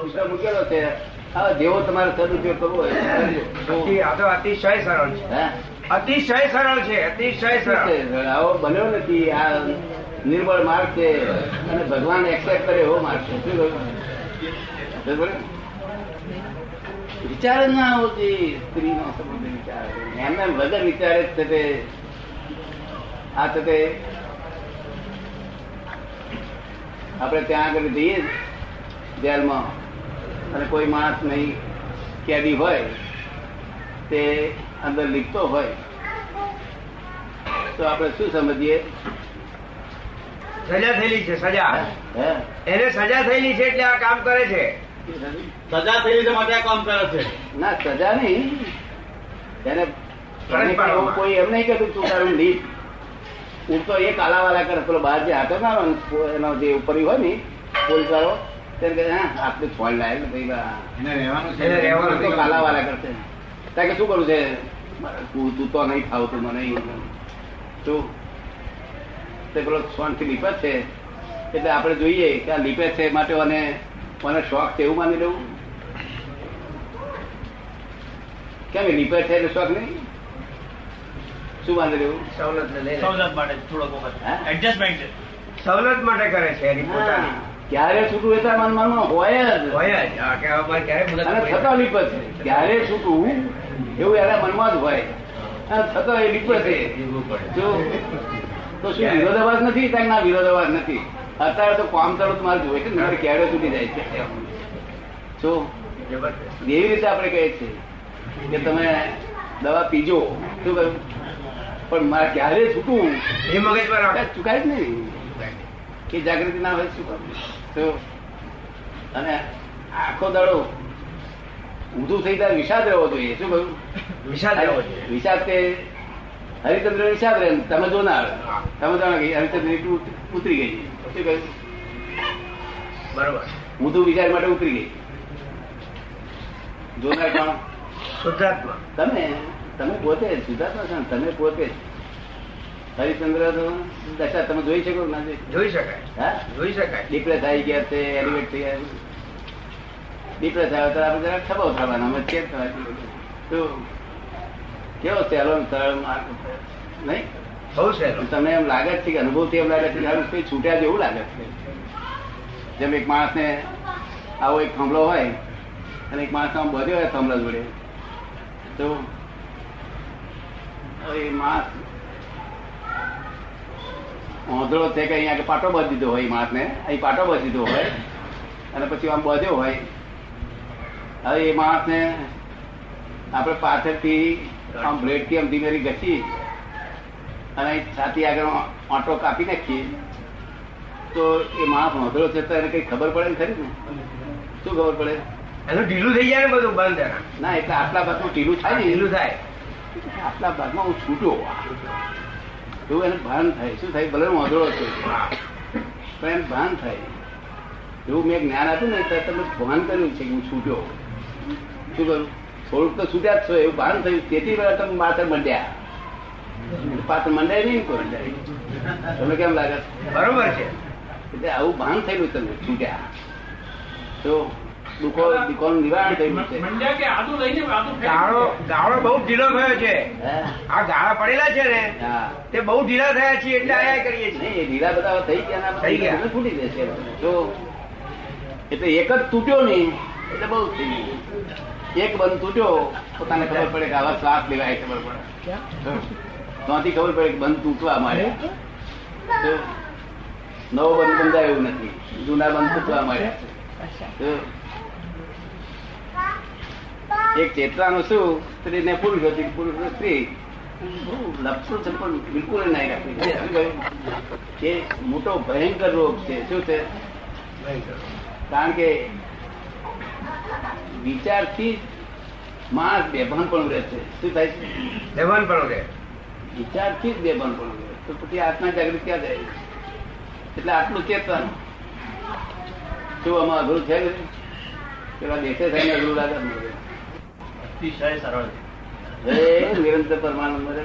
સૂત્ર મૂકેલો છે. હવે જેવો તમારે સદુપયોગ કરવો હોય આ તો અતિશય સરળ છે. અતિશય સરળ છે અતિશય સરળ. આવો બન્યો નથી આ નિર્બળ માર્ગ છે. અને ભગવાન એક્સેપ્ટ કરે એવો માર્ગ છે. શું કહ્યું? વિચાર જ ના હોતી સ્ત્રીનો સંબંધ વિચાર. એમને એમ વગર વિચારે જ છે તે આ તે આપણે ત્યાં આગળ જઈએ જેલમાં. અને કોઈ માણસ નહીં કેદી હોય તે અંદર લીખતો હોય. તો આપણે શું સમજીએ? સજા થયેલી છે સજા. એને સજા થયેલી છે એટલે આ કામ કરે છે? સજા થયેલી છે માટે આ કામ કરે છે. ના સજા નહીં. એને કોઈ એમ નહીં કહેતું તું તારું લીપ. તો એ કાલાવાલા કરે. પેલો બહાર જે હાથો ના એનો જે ઉપર હોય ને પોલીસ વાળો તેને કહે હા આપણે લાયેલ ભાઈ એને રહેવાનું એને રહેવાનું તો કાલાવાલા કરશે. ત્યાં કે શું કરું છે? તું તું નહીં ફાવતું મને શું તે પેલો શ્વાનથી લીપે છે. એટલે આપણે જોઈએ કે આ લીપે છે માટે મને મને શોખ છે એવું માની લેવું? કેમ લીપે છે એટલે શોખ નહીં? શું માની લેવું? સવલત સવલત માટે થોડોક વખત. એડજસ્ટમેન્ટ સવલત માટે કરે છે એની પોતાની. ક્યારે છૂટવું એ તારા મનમાં હોય જ. હોય જ. અને થતો લીપ છે. ક્યારે છૂટવું એવું એના મનમાં જ હોય. અને થતો એ લીપ છે. જો તો શું વિરોધાભાસ નથી? ત્યાં ના વિરોધાભાસ નથી. અત્યારે તો કામ ચાલુ મારે જોઈએ છે મારે ક્યારે છૂટી જાય છે? જો. એવી રીતે આપણે કહીએ છીએ કે તમે દવા પીજો. શું કહ્યું? પણ મારે ક્યારે છૂટવું એ મગજમાં રાખે. કદાચ ચુકાય જ નહીં. કે જાગૃતિ ના હોય શું? તો અને આખો દાડો ઊંધું થઈ જાય વિષાદ રહેવો જોઈએ. શું કહ્યું? વિષાદ રહેવો જોઈએ. વિષાદ કે હરિચંદ્ર વિષાદ રહે તમે જો ના આવે. તમે જાણો કે હરિચંદ્ર ઉતરી ગઈ શું કહ્યું? બરોબર. ઊંધું વિચાર માટે ઉતરી ગઈ. જોનાર કોણ? શુદ્ધાત્મા. તમે તમે પોતે શુદ્ધાત્મા છો તમે પોતે જ. હરિચંદ્ર દશા તમે જોઈ શકો ના જોઈ? શકાય. હા? જોઈ શકાય. ડિપ્રેસ આવી ગયા છે એલિવેટ થઈ ગયા ડિપ્રેસ આવ્યો તો આપણે જરાક ખબર થવાના અમે ચેક થવા કેવો સહેલો સરળ માર્ગ નહીં? બહુ સહેલો. તમને એમ લાગે છે કે અનુભવથી એમ લાગે છે કે કંઈ છૂટ્યા જેવું લાગે છે. જેમ એક માણસને આવો એક થાંભલો હોય અને એક માણસ આમ બધ્યો હોય થાંભલા જોડે. તો એ માણસ ઓંધળો તે કે અહીંયા પાટો બાંધી દીધો હોય માણસને. અહીં પાટો બાંધી દીધો હોય અને પછી આમ બાંધ્યો હોય. હવે એ માણસને આપણે પાછળથી આમ બ્લેડથી આમ ધીમે ઘસી અને છાતી આગળ આંટો કાપી નાખીએ. તો એ માણસ નોંધળો છે તો એને કઈ ખબર પડે ને ખરી ને? શું ખબર પડે? એનું ઢીલું થઈ જાય ને બધું બંધ ના એટલે આટલા ભાગમાં ઢીલું થાય ને? ઢીલું થાય. આટલા ભાગમાં હું છૂટ્યો એવું એને ભાન થાય. શું થાય? ભલે વાંધો છે. પણ એને ભાન થાય. એવું મેં જ્ઞાન આપ્યું ને ત્યારે તમે ભાન કર્યું છે કે હું છૂટ્યો શું કરું? થોડુંક તો છૂટ્યા જ છો. એવું ભાન થયું. તેથી પેલા તમે માથે મંડ્યા. પાછળ મંડાય નહીં કોઈ? મંડાય તમે કેમ લાગે? બરોબર છે. એટલે આવું ભાન થયેલું તમને છૂટ્યા. તો દુઃખો દુઃખોનું નિવારણ છે. ગાળો બહુ ઢીલો થયો છે. આ ગાળા પડેલા છે ને તે બહુ ઢીલા થયા છે એટલે આયા કરીએ છીએ. ઢીલા બધા થઈ ગયા થઈ ગયા. ફૂટી જશે જો એટલે એક જ તૂટ્યો નહીં એટલે બહુ થઈ ગયું. એક બંધ તૂટ્યો પોતાને ખબર પડે કે આવા શ્વાસ લેવાય ખબર પડે. ત્યાંથી ખબર પડે કે બંધ તૂટવા માંડે. નવો બંધ બંધાય એવું નથી. જૂના બંધ તૂટવા માટે તો એક ચેતવાનું શું સ્ત્રી ને પુરુષ હતી પુરુષ સ્ત્રી. લપસું છે પણ બિલકુલ નહીં રાખવી એ મોટો ભયંકર રોગ છે. શું છે? કારણ કે વિચારથી માણસ બેભાન પણ રહે છે. શું થાય છે? બેભાન પણ રે વિચારથી જ બેભાન પણ રહે. તો પછી આત્મા જાગૃતિ ક્યાં જાય? એટલે આટલું ચેતન. શું આમાં અઘરું છે પેલા દેશે થઈને અઘરું લાગે. અતિશય સરળ છે. નિરંતર પરમાનંદ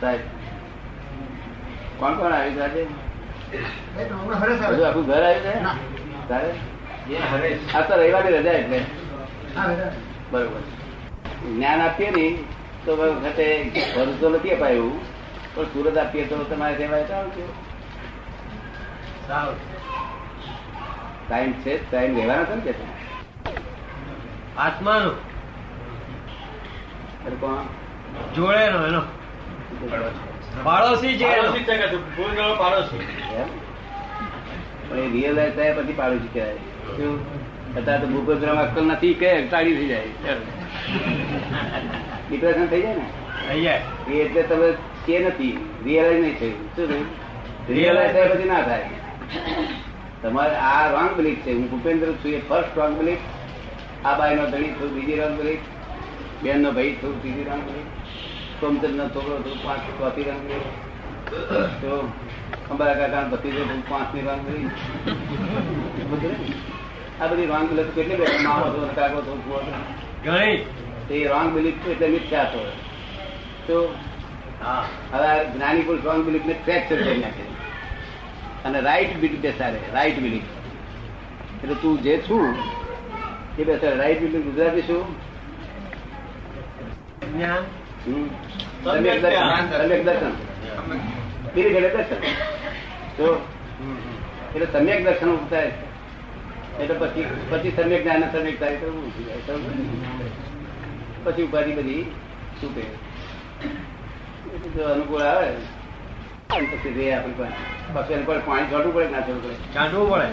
સાહેબ કોણ કોણ આવ્યું છે? આજે આખું ઘર આવી છે હરેશ. આ તો રવિવારની રજા એટલે બરોબર. જ્ઞાન આપીએ ને તો વખતે ભરૂચ તો નથી અપાયું. પણ સુરત આપીએ તો તમારે રહેવાય તો સારું. ટાઈમ છે ટાઈમ રહેવાનો છે ને કે? આત્માનો. કોણ જોડેનો એનો પાડોશી છે પાડોશી છે કે ભૂલ ગયો પાડોશી. પણ રિયલાઇઝ થયા પછી પાડોશી કહેવાય. અત્યારે તો ભૂપેન્દ્રમાં અક્કલ નથી કે ટાળી થઈ જાય. ડિપ્રેશન થઈ જાય ને? થઈ એ એટલે તમે કે નથી. રિયલાઇઝ નહીં થયું. શું થયું? રિયલાઇઝ થયા પછી ના થાય. તમારે આ રોંગ બિલીફ છે. હું ભૂપેન્દ્ર છું એ ફર્સ્ટ રોંગ બિલીફ આ બાઈ નો ધણી છું બીજી રોંગ બિલીફ બેન નો ભાઈ થોડું ત્રીજી રોંગ બિલીફ સોમચંદ નો છોકરો થોડું પાંચ ચોથી રોંગ તો અંબારા કાકા નો ભત્રીજો પાંચની રોંગ બિલીફ આ બધી રોંગ લખ કેટલી બધી માવો તો કાકો તો. ઘણી એ રોંગ બિલીફ એટલે મિથ્યા છો. તો હા. હવે જ્ઞાની પુરુષ રોંગ બિલીફ ને ફ્રેક્ચર કરી નાખે અને રાઈટ બિલીફ બેસાડે રાઈટ બિલીફ. એટલે તું જે છું એ બેસાડે. રાઈટ બિલીફ ગુજરાતી શું? જ્ઞાન સમ્યક દર્શન સમ્યક દર્શન. બિલીફ એટલે દર્શન. તો એટલે સમ્યક દર્શન ઉભું થાય. એટલે પછી પછી સમ્યક જ્ઞાન સમ્યક થાય તો? પછી ઉપાધિ બધી જો અનુકૂળ આવે પછી રે આપણી પાસે. પછી પાણી છોડવું પડે ના છોડવું પડે. છાંટવું પડે.